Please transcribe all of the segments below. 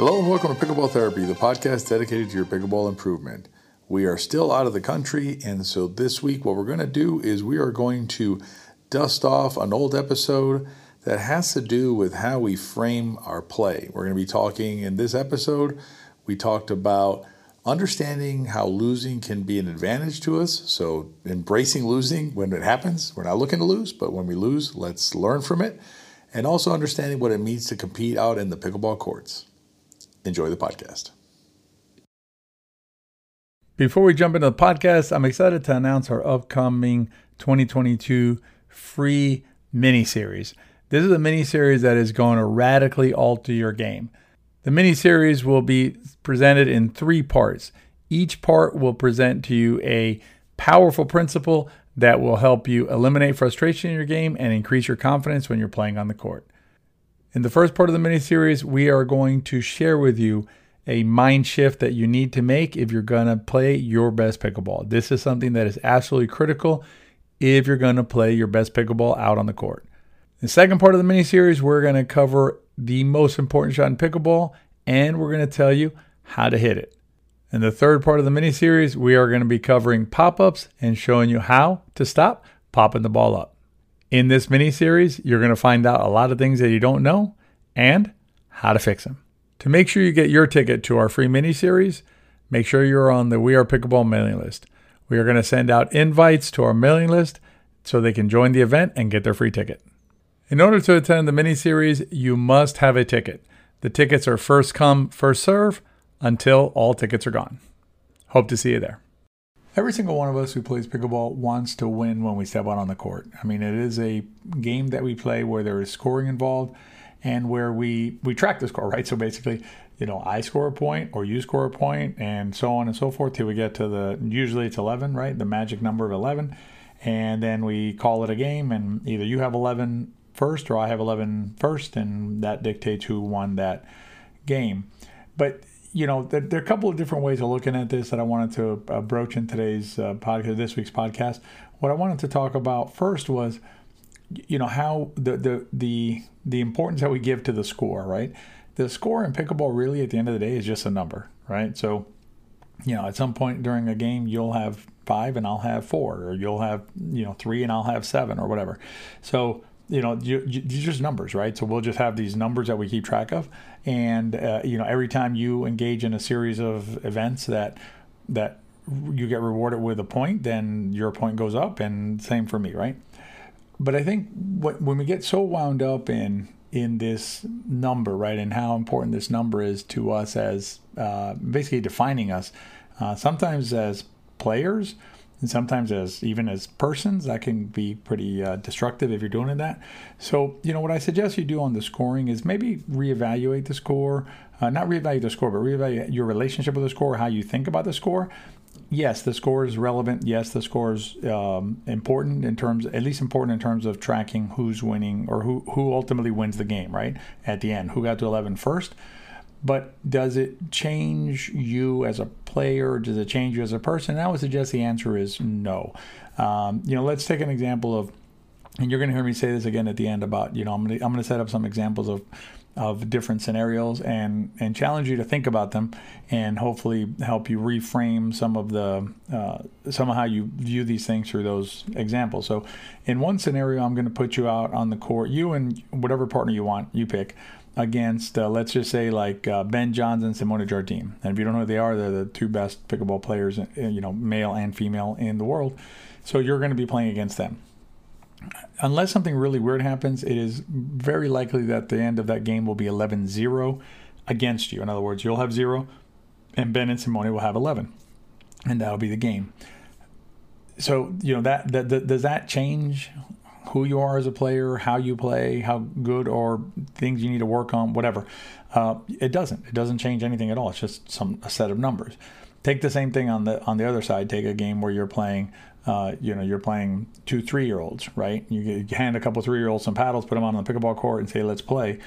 Hello and welcome to Pickleball Therapy, the podcast dedicated to your pickleball improvement. We are still out of the country, and so this week, what we're going to do is we are going to dust off an old episode that has to do with how we frame our play. We're going to be talking in this episode, we talked about understanding how losing can be an advantage to us. So, embracing losing when it happens. We're not looking to lose, but when we lose, let's learn from it. And also understanding what it means to compete out in the pickleball courts. Enjoy the podcast. Before we jump into the podcast, I'm excited to announce our upcoming 2022 free mini series. This is a mini series that is going to radically alter your game. The mini series will be presented in three parts. Each part will present to you a powerful principle that will help you eliminate frustration in your game and increase your confidence when you're playing on the court. In the first part of the mini series, we are going to share with you a mind shift that you need to make if you're going to play your best pickleball. This is something that is absolutely critical if you're going to play your best pickleball out on the court. The second part of the mini series, we're going to cover the most important shot in pickleball and we're going to tell you how to hit it. In the third part of the mini series, we are going to be covering pop ups and showing you how to stop popping the ball up. In this mini series, you're going to find out a lot of things that you don't know and how to fix them. To make sure you get your ticket to our free mini series, make sure you're on the We Are Pickleball mailing list. We are going to send out invites to our mailing list so they can join the event and get their free ticket. In order to attend the mini series, you must have a ticket. The tickets are first come, first serve until all tickets are gone. Hope to see you there. Every single one of us who plays pickleball wants to win when we step out on the court. I mean, it is a game that we play where there is scoring involved and where we we track the score, right? So basically, you know, I score a point or you score a point and so on and so forth till we get to the usually it's 11, right? The magic number of 11. And then we call it a game and either you have 11 first, or I have 11 first, and that dictates who won that game. But you know, there, there, are a couple of different ways of looking at this that I wanted to uh, broach in today's uh, podcast, this week's podcast. What I wanted to talk about first was, you know, how the the the the importance that we give to the score, right? The score in pickleball really, at the end of the day, is just a number, right? So, you know, at some point during a game, you'll have five and I'll have four, or you'll have you know three and I'll have seven, or whatever. So you know, you, you, these are just numbers, right? So we'll just have these numbers that we keep track of, and uh, you know, every time you engage in a series of events that that you get rewarded with a point, then your point goes up, and same for me, right? But I think what, when we get so wound up in in this number, right, and how important this number is to us as uh, basically defining us, uh, sometimes as players and sometimes as even as persons that can be pretty uh, destructive if you're doing that. So you know what i suggest you do on the scoring is maybe reevaluate the score uh, not reevaluate the score but reevaluate your relationship with the score how you think about the score. Yes the score is relevant. Yes the score is um, important in terms at least important in terms of tracking who's winning or who, who ultimately wins the game right? At the end who got to 11 first but does it change you as a player? Does it change you as a person? And I would suggest the answer is no. Um, you know, let's take an example of, and you're going to hear me say this again at the end about, you know, I'm going to I'm going to set up some examples of of different scenarios and and challenge you to think about them and hopefully help you reframe some of the uh, some of how you view these things through those examples. So, in one scenario, I'm going to put you out on the court, you and whatever partner you want, you pick against, uh, let's just say, like uh, Ben Johns and Simona Jardim. And if you don't know who they are, they're the two best pickleball players, uh, you know, male and female in the world. So you're going to be playing against them. Unless something really weird happens, it is very likely that the end of that game will be 11 0 against you. In other words, you'll have zero, and Ben and Simona will have 11. And that'll be the game. So, you know, that, that, that does that change who you are as a player, how you play, how good or things you need to work on, whatever. Uh, it doesn't. It doesn't change anything at all. It's just some a set of numbers. Take the same thing on the on the other side. Take a game where you're playing. Uh, you know, you're playing two three year olds, right? You, hand a couple three year olds some paddles, put them on the pickleball court, and say, "Let's play."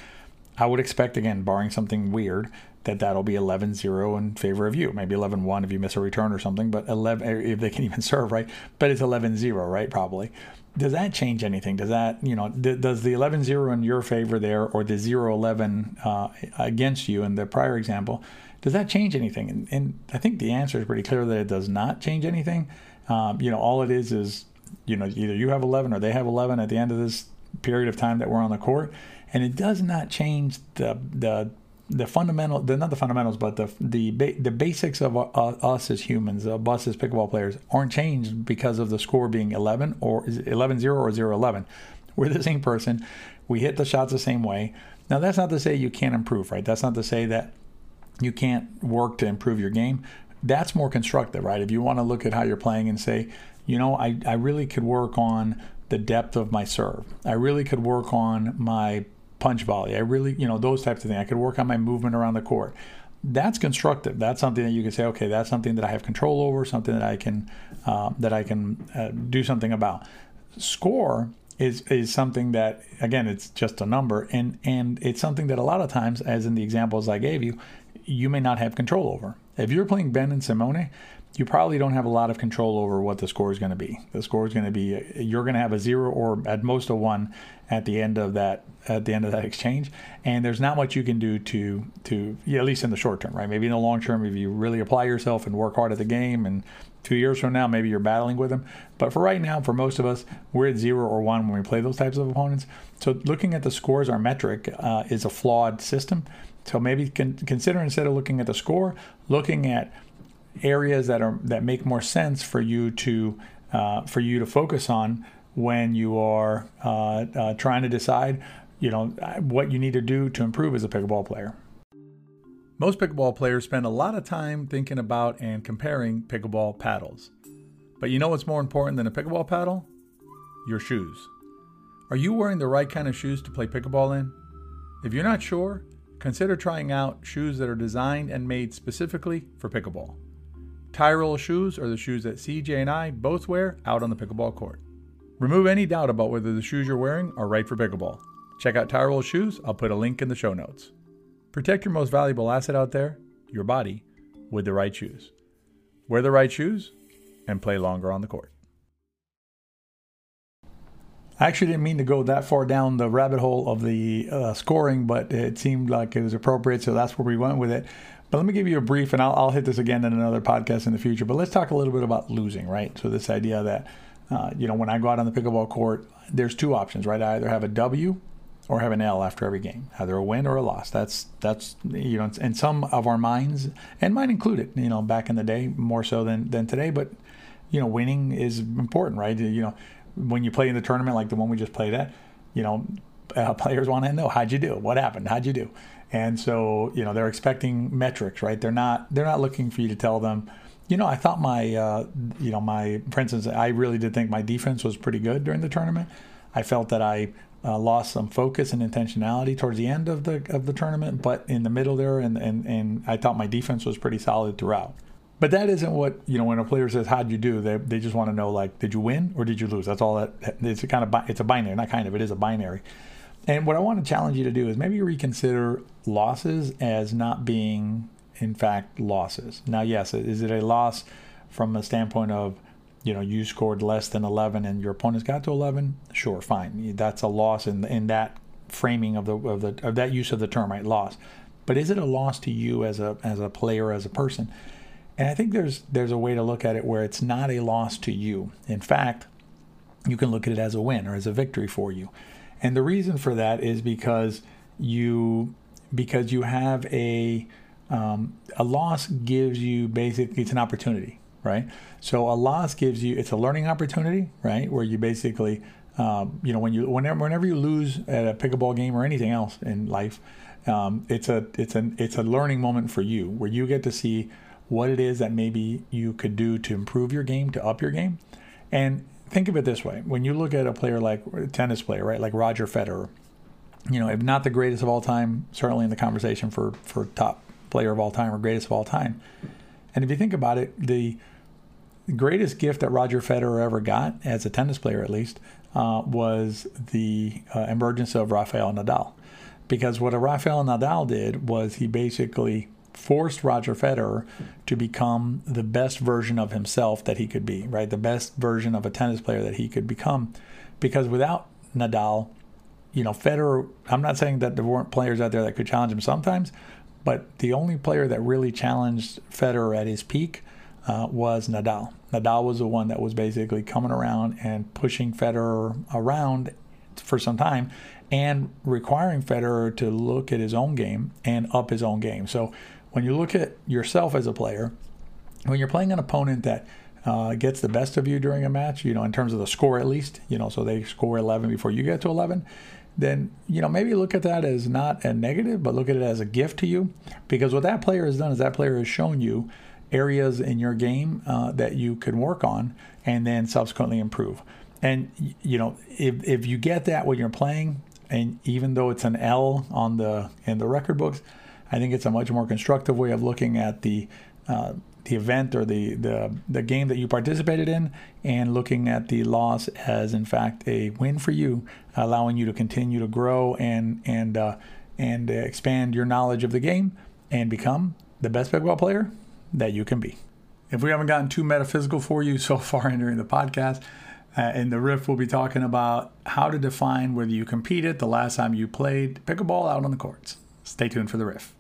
I would expect, again, barring something weird, that that'll be 11-0 in favor of you. Maybe 11-1 if you miss a return or something, but 11 if they can even serve, right? But it's 11-0, right? Probably. Does that change anything? Does that, you know, th- does the 11-0 in your favor there or the 0-11 uh, against you in the prior example, does that change anything? And, and, I think the answer is pretty clear that it does not change anything. Um, you know, all it is is, you know, either you have 11 or they have 11 at the end of this period of time that we're on the court, and it does not change the the the fundamental, the, not the fundamentals, but the the the basics of uh, us as humans, of us as pickleball players, aren't changed because of the score being 11 or 11-0 or 0-11. We're the same person. We hit the shots the same way. Now that's not to say you can't improve, right? That's not to say that you can't work to improve your game. That's more constructive, right? If you want to look at how you're playing and say, you know, I, I really could work on the depth of my serve. I really could work on my punch volley. I really, you know, those types of things. I could work on my movement around the court. That's constructive. That's something that you can say, okay, that's something that I have control over, something that I can uh, that I can uh, do something about. Score is is something that again, it's just a number, and and it's something that a lot of times, as in the examples I gave you, you may not have control over. If you're playing Ben and Simone, you probably don't have a lot of control over what the score is going to be. The score is going to be you're going to have a zero or at most a one at the end of that at the end of that exchange, and there's not much you can do to to yeah, at least in the short term, right? Maybe in the long term, if you really apply yourself and work hard at the game, and two years from now, maybe you're battling with them. But for right now, for most of us, we're at zero or one when we play those types of opponents. So looking at the scores, our metric uh, is a flawed system. So maybe con- consider instead of looking at the score, looking at areas that are that make more sense for you to uh, for you to focus on when you are uh, uh, trying to decide, you know, what you need to do to improve as a pickleball player. Most pickleball players spend a lot of time thinking about and comparing pickleball paddles. But you know what's more important than a pickleball paddle? Your shoes. Are you wearing the right kind of shoes to play pickleball in? If you're not sure, consider trying out shoes that are designed and made specifically for pickleball. Tyrol shoes are the shoes that CJ and I both wear out on the pickleball court. Remove any doubt about whether the shoes you're wearing are right for pickleball. Check out Tyrol shoes, I'll put a link in the show notes. Protect your most valuable asset out there, your body, with the right shoes. Wear the right shoes and play longer on the court. I actually didn't mean to go that far down the rabbit hole of the uh, scoring, but it seemed like it was appropriate, so that's where we went with it. But let me give you a brief, and I'll, I'll, hit this again in another podcast in the future. But let's talk a little bit about losing, right? So this idea that, uh, you know, when I go out on the pickleball court, there's two options, right? I either have a W or have an L after every game, either a win or a loss. That's that's you know, in some of our minds, and mine included, you know, back in the day more so than than today. But you know, winning is important, right? You know, when you play in the tournament like the one we just played at, you know, uh, players want to know how'd you do, what happened, how'd you do, and so, you know, they're expecting metrics, right? They're not they're not looking for you to tell them, you know, I thought my uh, you know, my for instance, I really did think my defense was pretty good during the tournament. I felt that I uh, lost some focus and intentionality towards the end of the of the tournament, but in the middle there, and, and and I thought my defense was pretty solid throughout. But that isn't what you know when a player says how'd you do. They, they just want to know like did you win or did you lose. That's all that it's a kind of it's a binary, not kind of it is a binary. And what I want to challenge you to do is maybe reconsider losses as not being, in fact, losses. Now, yes, is it a loss from a standpoint of, you know, you scored less than 11 and your opponents got to 11? Sure, fine. That's a loss in in that framing of the of the of that use of the term, right? Loss. But is it a loss to you as a as a player, as a person? And I think there's there's a way to look at it where it's not a loss to you. In fact, you can look at it as a win or as a victory for you. And the reason for that is because you because you have a um, a loss gives you basically it's an opportunity, right? So a loss gives you it's a learning opportunity, right? Where you basically um, you know when you whenever whenever you lose at a pickleball game or anything else in life, um, it's a it's an it's a learning moment for you where you get to see what it is that maybe you could do to improve your game to up your game, and think of it this way: when you look at a player like a tennis player, right, like Roger Federer, you know, if not the greatest of all time, certainly in the conversation for for top player of all time or greatest of all time. And if you think about it, the greatest gift that Roger Federer ever got, as a tennis player at least, uh, was the uh, emergence of Rafael Nadal. Because what a Rafael Nadal did was he basically forced Roger Federer to become the best version of himself that he could be, right? The best version of a tennis player that he could become. Because without Nadal, you know, Federer, I'm not saying that there weren't players out there that could challenge him sometimes, but the only player that really challenged Federer at his peak uh, was Nadal. Nadal was the one that was basically coming around and pushing Federer around for some time and requiring Federer to look at his own game and up his own game. So when you look at yourself as a player, when you're playing an opponent that uh, gets the best of you during a match, you know, in terms of the score at least, you know, so they score 11 before you get to 11, then, you know, maybe look at that as not a negative, but look at it as a gift to you. Because what that player has done is that player has shown you areas in your game uh, that you can work on and then subsequently improve. And, you know, if, if you get that when you're playing, and even though it's an L on the in the record books, I think it's a much more constructive way of looking at the uh, the event or the, the the game that you participated in and looking at the loss as in fact a win for you allowing you to continue to grow and and uh, and expand your knowledge of the game and become the best pickleball player that you can be. If we haven't gotten too metaphysical for you so far entering the podcast uh, in the riff we'll be talking about how to define whether you competed the last time you played pickleball out on the courts. Stay tuned for the riff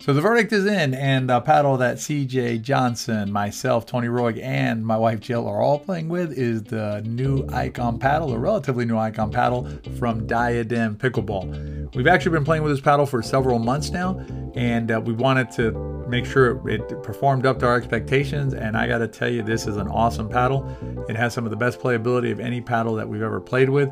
so the verdict is in, and a paddle that CJ Johnson, myself, Tony Roig, and my wife Jill are all playing with is the new Icon paddle, a relatively new Icon paddle from Diadem Pickleball. We've actually been playing with this paddle for several months now, and uh, we wanted to make sure it performed up to our expectations. And I got to tell you, this is an awesome paddle. It has some of the best playability of any paddle that we've ever played with.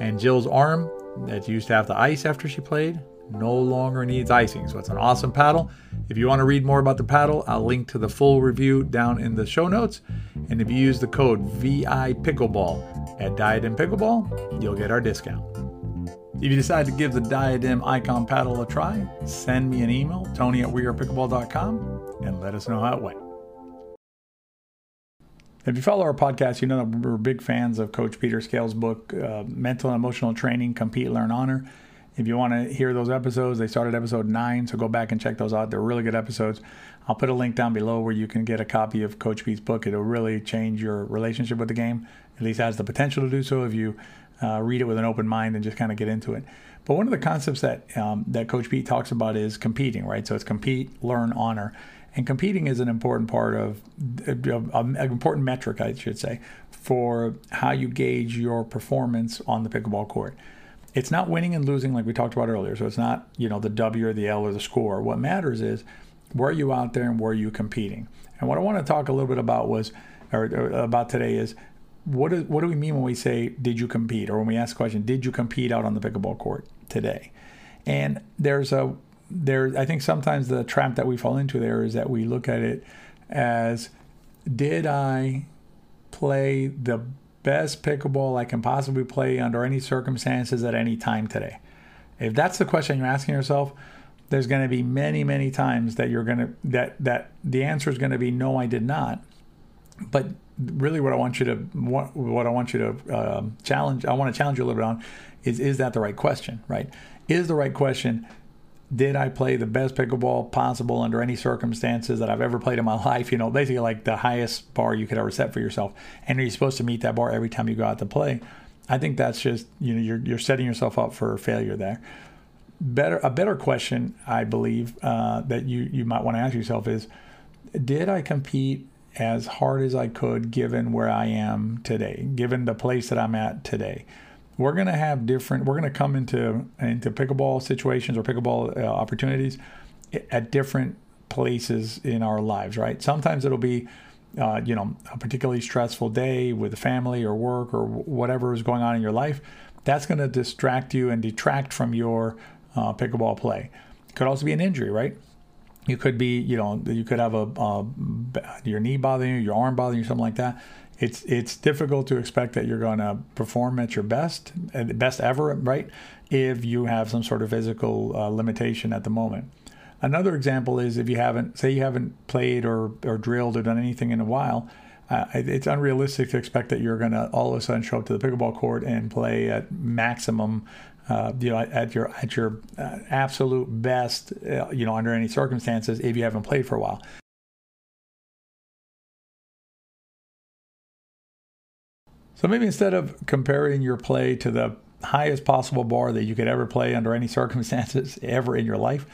And Jill's arm that used to have the ice after she played no longer needs icing. So it's an awesome paddle. If you want to read more about the paddle, I'll link to the full review down in the show notes. And if you use the code VI Pickleball at Diadem Pickleball, you'll get our discount. If you decide to give the Diadem Icon paddle a try, send me an email, tony at wearepickleball.com, and let us know how it went. If you follow our podcast, you know that we're big fans of Coach Peter Scales' book, uh, Mental and Emotional Training Compete, Learn, Honor. If you want to hear those episodes, they started episode nine, so go back and check those out. They're really good episodes. I'll put a link down below where you can get a copy of Coach Pete's book. It'll really change your relationship with the game. At least has the potential to do so if you uh, read it with an open mind and just kind of get into it. But one of the concepts that um, that Coach Pete talks about is competing, right? So it's compete, learn, honor, and competing is an important part of, of, of an important metric, I should say, for how you gauge your performance on the pickleball court it's not winning and losing like we talked about earlier. So it's not, you know, the W or the L or the score. What matters is where you out there and where you competing? And what I want to talk a little bit about was, or, or about today is, what, is, what do we mean when we say, did you compete? Or when we ask the question, did you compete out on the pickleball court today? And there's a, there, I think sometimes the trap that we fall into there is that we look at it as, did I play the best pickleball I can possibly play under any circumstances at any time today? If that's the question you're asking yourself, there's going to be many, many times that you're going to that that the answer is going to be no, I did not. But really, what I want you to what, what I want you to uh, challenge, I want to challenge you a little bit on, is is that the right question? Right? Is the right question? Did I play the best pickleball possible under any circumstances that I've ever played in my life? You know, basically like the highest bar you could ever set for yourself. And are you supposed to meet that bar every time you go out to play? I think that's just, you know, you're, you're setting yourself up for failure there. Better, a better question, I believe, uh, that you, you might want to ask yourself is, did I compete as hard as I could given where I am today, given the place that I'm at today? We're going to have different we're going to come into into pickleball situations or pickleball uh, opportunities at different places in our lives right? Sometimes it'll be uh, you know a particularly stressful day with family or work or whatever is going on in your life. That's going to distract you and detract from your uh, pickleball play. Could also be an injury right? You could be you know you could have a your knee bothering you your arm bothering you something like that it's it's difficult to expect that you're going to perform at your best, best ever, right? If you have some sort of physical uh, limitation at the moment. Another example is if you haven't, say, you haven't played or or drilled or done anything in a while. uh, it's unrealistic to expect that you're going to all of a sudden show up to the pickleball court and play at maximum uh, you know, at your at your uh, absolute best, uh, you know, under any circumstances, if you haven't played for a while. So maybe instead of comparing your play to the highest possible bar that you could ever play under any circumstances ever in your life,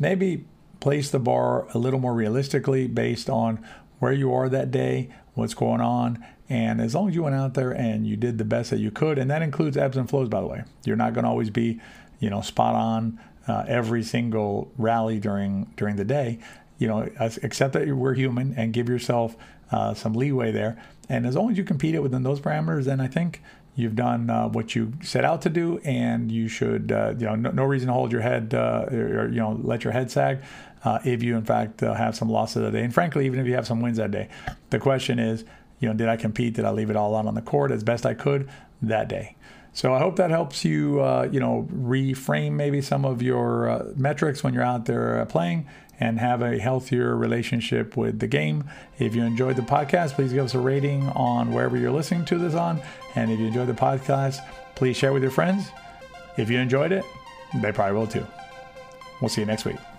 maybe place the bar a little more realistically based on where you are that day, what's going on, and as long as you went out there and you did the best that you could, and that includes ebbs and flows, by the way, you're not going to always be, you know, spot on uh, every single rally during during the day. You know, accept that we're human and give yourself uh, some leeway there. And as long as you compete it within those parameters, then I think you've done uh, what you set out to do, and you should, uh, you know, no, no, reason to hold your head, uh, or you know, let your head sag. Uh, if you in fact uh, have some losses that day, and frankly, even if you have some wins that day, the question is, you know, did I compete? Did I leave it all out on the court as best I could that day? So I hope that helps you, uh, you know, reframe maybe some of your metrics when you're out there playing and have a healthier relationship with the game. If you enjoyed the podcast, please give us a rating on wherever you're listening to this on. And if you enjoyed the podcast, please share with your friends. If you enjoyed it, they probably will too. We'll see you next week.